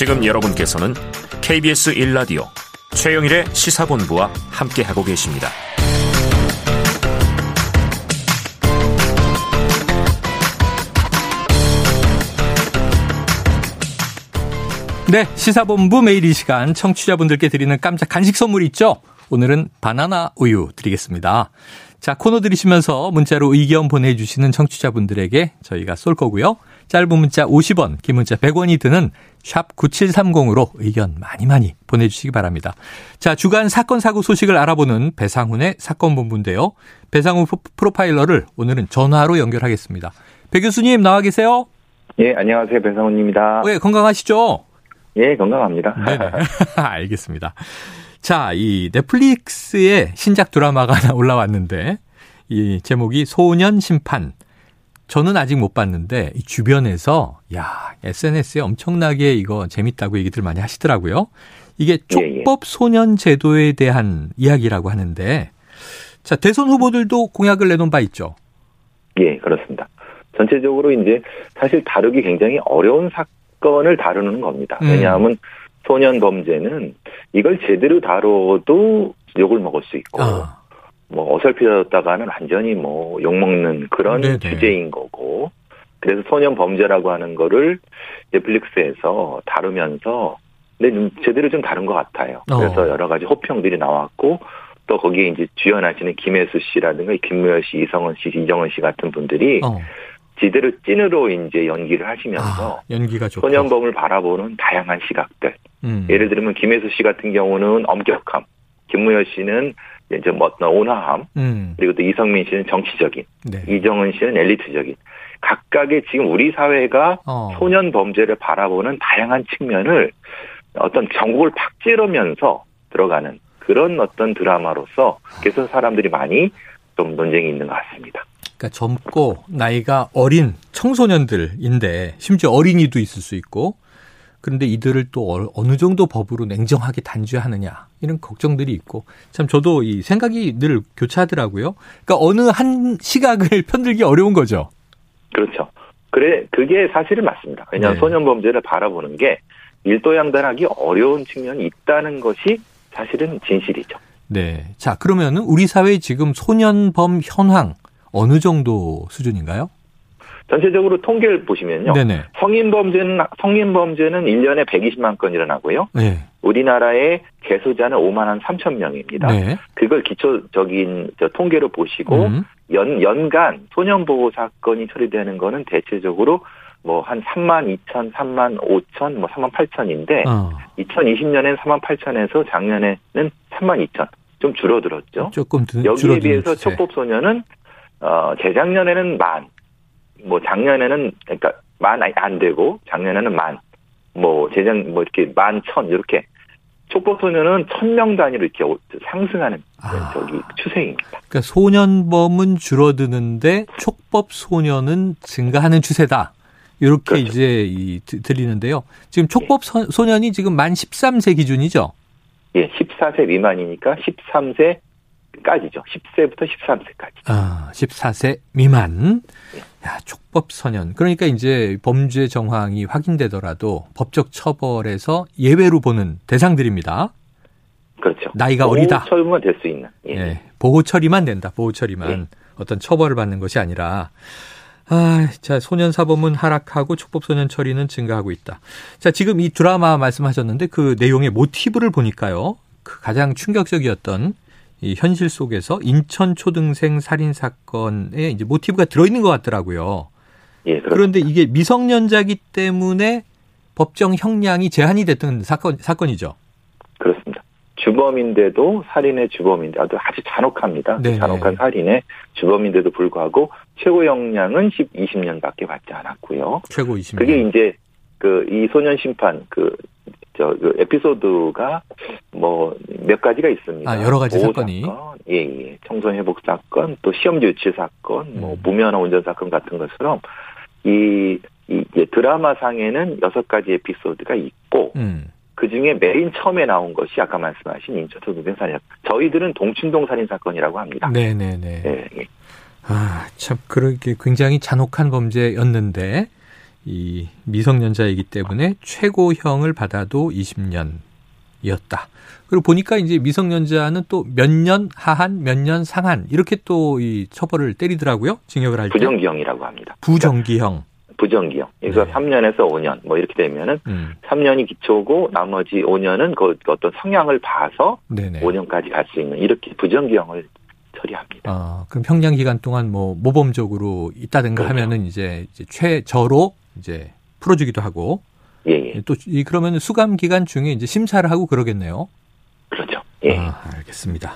지금 여러분께서는 KBS 1라디오 최영일의 시사본부와 함께하고 계십니다. 네, 시사본부 매일 이 시간 청취자분들께 드리는 깜짝 간식 선물 있죠? 오늘은 바나나 우유 드리겠습니다. 자, 코너 들으시면서 문자로 의견 보내주시는 청취자분들에게 저희가 쏠 거고요. 짧은 문자 50원, 긴 문자 100원이 드는 샵 9730으로 의견 많이 많이 보내주시기 바랍니다. 자, 주간 사건 사고 소식을 알아보는 배상훈의 사건 본부인데요. 배상훈 프로파일러를 오늘은 전화로 연결하겠습니다. 배 교수님 나와 계세요? 예, 안녕하세요. 배상훈입니다. 네, 건강하시죠? 예, 건강합니다. 네네. 알겠습니다. 자, 이 넷플릭스에 신작 드라마가 하나 올라왔는데, 이 제목이 소년 심판. 저는 아직 못 봤는데, 이 주변에서, 야, SNS에 엄청나게 이거 재밌다고 얘기들 많이 하시더라고요. 이게 촉법 소년 제도에 대한 이야기라고 하는데, 자, 대선 후보들도 공약을 내놓은 바 있죠? 예, 그렇습니다. 전체적으로 이제 사실 다루기 굉장히 어려운 사건을 다루는 겁니다. 왜냐하면 음. 소년 범죄는 이걸 제대로 다뤄도 욕을 먹을 수 있고 아. 뭐 어설피다가는 완전히 뭐 욕먹는 그런 네네. 주제인 거고 그래서 소년 범죄라고 하는 거를 넷플릭스에서 다루면서 근데 제대로 좀 다른 것 같아요. 그래서 어. 여러 가지 호평들이 나왔고 또 거기에 이제 주연하시는 김혜수 씨라든가 김무열 씨, 이성은 씨, 이정은 씨 같은 분들이 어. 지대로 찐으로 이제 연기를 하시면서 아, 연기가 좋고. 소년범을 바라보는 다양한 시각들. 음. 예를 들면 김혜수 씨 같은 경우는 엄격함, 김무열 씨는 이제 뭐 어떤 온화함, 음. 그리고 또 이성민 씨는 정치적인, 네. 이정은 씨는 엘리트적인. 각각의 지금 우리 사회가 어. 소년 범죄를 바라보는 다양한 측면을 어떤 전국을 팍 찌르면서 들어가는 그런 어떤 드라마로서 그래서 사람들이 많이 좀 논쟁이 있는 것 같습니다. 그러니까 젊고 나이가 어린 청소년들인데 심지어 어린이도 있을 수 있고 그런데 이들을 또 어느 정도 법으로 냉정하게 단죄하느냐 이런 걱정들이 있고 참 저도 이 생각이 늘 교차하더라고요. 그러니까 어느 한 시각을 편들기 어려운 거죠. 그렇죠. 그래 그게 사실은 맞습니다. 왜냐하면 네. 소년 범죄를 바라보는 게 일도양단하기 어려운 측면이 있다는 것이 사실은 진실이죠. 네. 자, 그러면은 우리 사회 지금 소년범 현황 어느 정도 수준인가요? 전체적으로 통계를 보시면요. 네네. 성인 범죄는 성인 범죄는 1년에 120만 건 일어나고요. 네. 우리나라의 개수자는 5만 한 3천 명입니다. 네. 그걸 기초적인 통계로 보시고 음. 연 연간 소년 보호 사건이 처리되는 거는 대체적으로 뭐 한 3만 2천, 3만 5천, 뭐 3만 8천인데 어. 2020년엔 3만 8천에서 작년에는 3만 2천 좀 줄어들었죠. 조금 드, 여기에 비해서 촉법 소년은 어, 재작년에는 만, 뭐 작년에는 그러니까 만 안 되고 작년에는 만, 뭐 재작 뭐 이렇게 만 천 이렇게 촉법 소년은 천 명 단위로 이렇게 상승하는 아. 저기 추세입니다. 그러니까 소년범은 줄어드는데 촉법 소년은 증가하는 추세다. 이렇게 그렇죠. 이제 이, 들리는데요. 지금 촉법 예. 소년이 지금 만 13세 기준이죠? 예, 14세 미만이니까 13세 까지죠. 10세부터 13세까지. 아, 14세 미만. 야, 촉법 선언. 그러니까 이제 범죄 정황이 확인되더라도 법적 처벌에서 예외로 보는 대상들입니다. 그렇죠. 나이가 어리다. 보호 처리만 될 수 있는. 예. 예. 보호 처리만 된다. 보호 처리만. 예. 어떤 처벌을 받는 것이 아니라 아, 자, 소년 사범은 하락하고 촉법 소년 처리는 증가하고 있다. 자, 지금 이 드라마 말씀하셨는데 그 내용의 모티브를 보니까요. 그 가장 충격적이었던 이 현실 속에서 인천 초등생 살인 사건에 이제 모티브가 들어 있는 것 같더라고요. 예, 그런데 이게 미성년자기 때문에 법정 형량이 제한이 됐던 사건 사건이죠. 그렇습니다. 주범인데도 살인의 주범인데 아주 아주 잔혹합니다. 네 잔혹한 살인의 주범인데도 불구하고 최고 형량은 10, 20년밖에 받지 않았고요. 최고 20년. 그게 이제 그 이 소년 심판 그 저, 그 에피소드가 뭐 몇 가지가 있습니다. 아, 여러 가지 사건이. 사건, 예, 예. 청소년 회복 사건, 또 시험지 유치 사건, 뭐 음. 무면허 운전 사건 같은 것처럼 이, 이 드라마 상에는 여섯 가지 에피소드가 있고, 음. 그 중에 메인 처음에 나온 것이 아까 말씀하신 인천초 동생 살인 저희들은 동춘동 살인 사건이라고 합니다. 네네네. 네, 예. 아, 참, 그렇게 굉장히 잔혹한 범죄였는데, 이 미성년자이기 때문에 최고형을 받아도 20년이었다. 그리고 보니까 이제 미성년자는 또 몇 년 하한, 몇 년 상한 이렇게 또 이 처벌을 때리더라고요. 징역을 할 때. 부정기형이라고 합니다. 부정기형. 부정기형. 그래서 네. 3년에서 5년 뭐 이렇게 되면은 음. 3년이 기초고 나머지 5년은 그 어떤 성향을 봐서 네네. 5년까지 갈 수 있는 이렇게 부정기형을 처리합니다. 아, 그럼 평량 기간 동안 뭐 모범적으로 있다든가 그렇죠. 하면은 이제, 이제 최저로 이제 풀어주기도 하고 예, 예. 또 이 그러면 수감 기간 중에 이제 심사를 하고 그러겠네요. 그렇죠. 예. 아, 알겠습니다.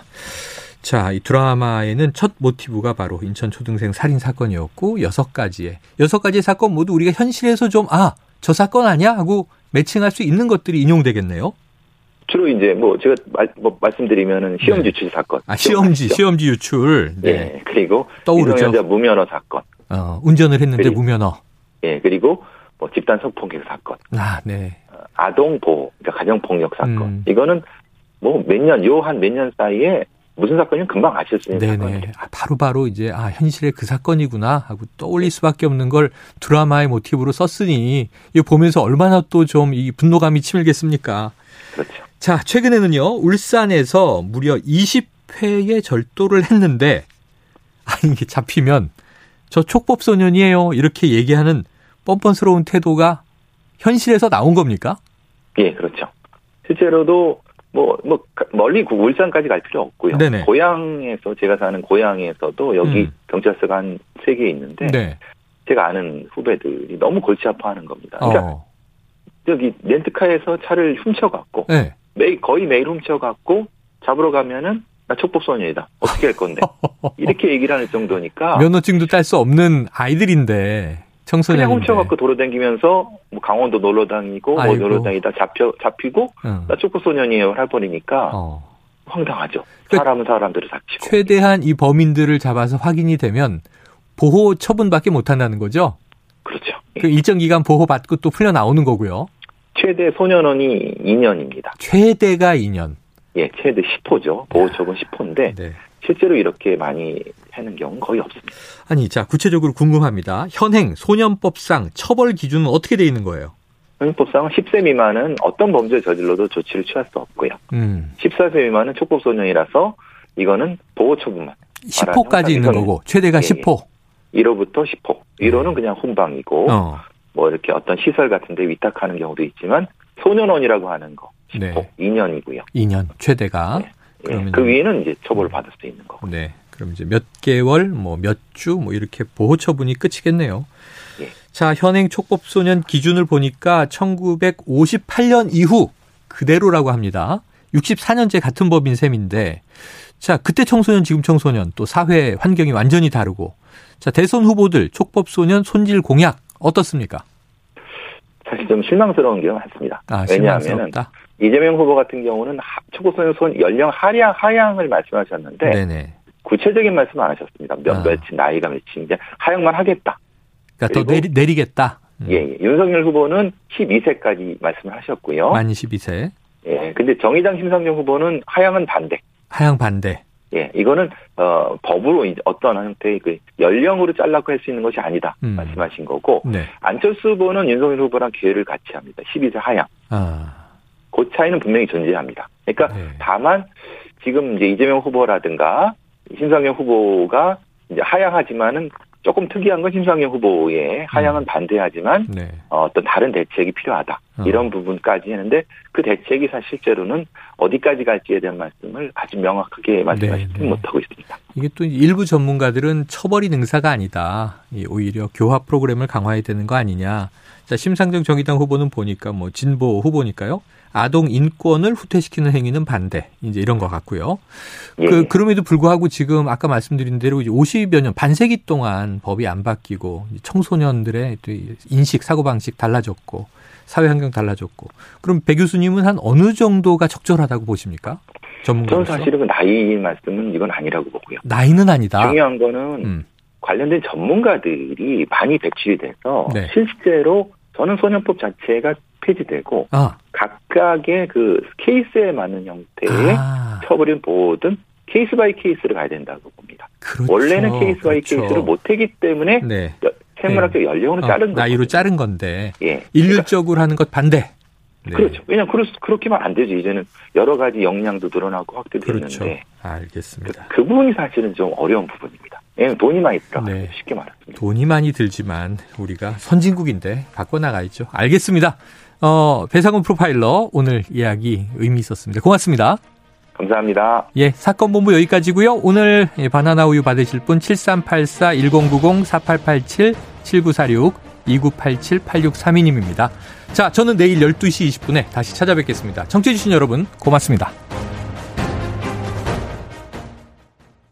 자, 이 드라마에는 첫 모티브가 바로 인천 초등생 살인 사건이었고 여섯 가지의 여섯 가지의 사건 모두 우리가 현실에서 좀 아, 저 사건 아니야 하고 매칭할 수 있는 것들이 인용되겠네요. 주로 이제 뭐 제가 말, 뭐 말씀드리면은 시험지 유출 사건. 아, 시험지? 시험지 유출. 네. 예. 그리고 떠오르죠. 미성년자 무면허 사건. 어, 운전을 했는데 그리고- 무면허. 예. 그리고 뭐 집단 성폭행 사건. 아, 네. 아동 보호, 그러니까 가정 폭력 사건. 음. 이거는 뭐 몇 년, 요 한 몇 년 사이에 무슨 사건이면 금방 아실 수 있는 네네. 사건이에요. 아, 바로바로 이제, 아, 현실의 그 사건이구나 하고 떠올릴 수밖에 없는 걸 드라마의 모티브로 썼으니, 이거 보면서 얼마나 또 좀 이 분노감이 치밀겠습니까? 그렇죠. 자, 최근에는요, 울산에서 무려 20회의 절도를 했는데, 아, 이게 잡히면, 저 촉법 소년이에요. 이렇게 얘기하는 뻔뻔스러운 태도가 현실에서 나온 겁니까? 예, 그렇죠. 실제로도 뭐, 뭐, 가- 멀리 구- 울산까지 갈 필요 없고요. 네네. 고향에서, 제가 사는 고향에서도 여기 음. 경찰서가 한 세 개 있는데, 네. 제가 아는 후배들이 너무 골치 아파하는 겁니다. 그러니까 어. 여기 렌트카에서 차를 훔쳐갖고, 네. 매일, 거의 매일 훔쳐갖고, 잡으러 가면은, 나 촉법소년이다. 어떻게 할 건데? 이렇게 얘기를 하는 정도니까. 면허증도 딸 수 없는 아이들인데, 청소년인데. 훔쳐갖고 돌아다니면서 뭐 강원도 놀러 다니고. 뭐 놀러 다니다 잡혀 잡히고 응. 나 촉구소년이에요 해버리니까 어. 황당하죠. 그- 사람은 사람들을 닥치고 최대한 이 범인들을 잡아서 확인이 되면 보호 처분밖에 못 한다는 거죠. 그렇죠. 예. 그 일정 기간 보호 받고 또 풀려 나오는 거고요. 최대 소년원이 2년입니다. 최대가 2년. 예, 최대 10호죠. 보호 처분 10호인데 네. 실제로 이렇게 많이 하는 경우는 거의 없습니다. 아니, 자, 구체적으로 궁금합니다. 현행 소년법상 처벌 기준은 어떻게 돼 있는 거예요? 형법상 10세 미만은 어떤 범죄를 저질러도 조치를 취할 수 없고요. 음. 14세 미만은 촉법소년이라서 이거는 보호처분만. 10호까지 있는 거고, 최대가 예, 예. 10호. 1호부터 10호. 1호는 그냥 혼방이고 어. 뭐 이렇게 어떤 시설 같은 데 위탁하는 경우도 있지만 소년원이라고 하는 거 10호 네. 2년이고요. 2년 최대가. 네. 예, 그 위에는 이제 처벌을 받을 수 있는 거고. 네. 그럼 이제 몇 개월, 뭐 몇 주, 뭐 이렇게 보호 처분이 끝이겠네요. 예. 자, 현행 촉법소년 기준을 보니까 1958년 이후 그대로라고 합니다. 64년째 같은 법인 셈인데, 자, 그때 청소년, 지금 청소년, 또 사회 환경이 완전히 다르고, 자, 대선 후보들 촉법소년 손질 공약 어떻습니까? 사실 좀 실망스러운 게 많습니다. 아, 왜냐하면은 실망스럽다. 이재명 후보 같은 경우는 하- 초고소년 손 연령 하향 하향을 말씀하셨는데 네네. 구체적인 말씀 안 하셨습니다. 몇 아. 며칠 나이가 몇인데 하향만 하겠다. 그러니까 더 내리, 내리겠다. 음. 예, 예. 윤석열 후보는 12세까지 말씀을 하셨고요. 만 22세. 예, 근데 정의당 심상정 후보는 하향은 반대. 하향 반대. 예, 이거는 어 법으로 이제 어떤 형태의 그 연령으로 잘라고 할 수 있는 것이 아니다 음. 말씀하신 거고 네. 안철수 후보는 윤석열 후보랑 기회를 같이 합니다. 12세 하향. 아. 그 차이는 분명히 존재합니다. 그러니까 네. 다만 지금 이제 이재명 후보라든가 심상정 후보가 이제 하향하지만은 조금 특이한 건 심상정 후보의 하향은 반대하지만 네. 어, 어떤 다른 대책이 필요하다 어. 이런 부분까지 했는데 그 대책이 사실 실제로는 어디까지 갈지에 대한 말씀을 아주 명확하게 말씀하시지 네, 네. 못하고 있습니다. 이게 또 일부 전문가들은 처벌이 능사가 아니다. 이 오히려 교화 프로그램을 강화해야 되는 거 아니냐. 자, 심상정 정의당 후보는 보니까 뭐 진보 후보니까요. 아동 인권을 후퇴시키는 행위는 반대. 이제 이런 것 같고요. 예, 그, 예. 그럼에도 불구하고 지금 아까 말씀드린 대로 이제 50여 년, 반세기 동안 법이 안 바뀌고 청소년들의 또 인식, 사고방식 달라졌고 사회 환경 달라졌고 그럼 배 교수님은 한 어느 정도가 적절하다고 보십니까? 저는 전문가로서. 사실은 그 나이 말씀은 이건 아니라고 보고요. 나이는 아니다. 중요한 거는 음. 관련된 전문가들이 많이 배출이 돼서 네. 실제로 저는 소년법 자체가 폐지되고 아, 각각의 그 케이스에 맞는 형태의 아, 처벌이든 보호든 case by case를 가야 된다고 봅니다. 그렇죠. 원래는 case by 그렇죠. case를 못하기 때문에 네. 생물학적 네. 연령으로 어, 자른 거 나이로 자른 건데 예. 일률적으로 하는 것 반대. 네. 그렇죠. 왜냐 그렇 그렇게만 안 되죠. 이제는 여러 가지 역량도 늘어나고 확대되는데. 그렇죠. 알겠습니다. 그, 그, 부분이 사실은 좀 어려운 부분입니다. 예, 돈이 많이 들어. 네. 쉽게 말했습니다. 돈이 많이 들지만 우리가 선진국인데 바꿔 나가야죠. 알겠습니다. 어, 배상훈 프로파일러 오늘 이야기 의미 있었습니다. 고맙습니다. 감사합니다. 예, 사건 본부 여기까지고요. 오늘 예, 바나나 우유 받으실 분 7384-1090-4887-7946-2987-8632님입니다. 자, 저는 내일 12시 20분에 다시 찾아뵙겠습니다. 청취해 주신 여러분 고맙습니다.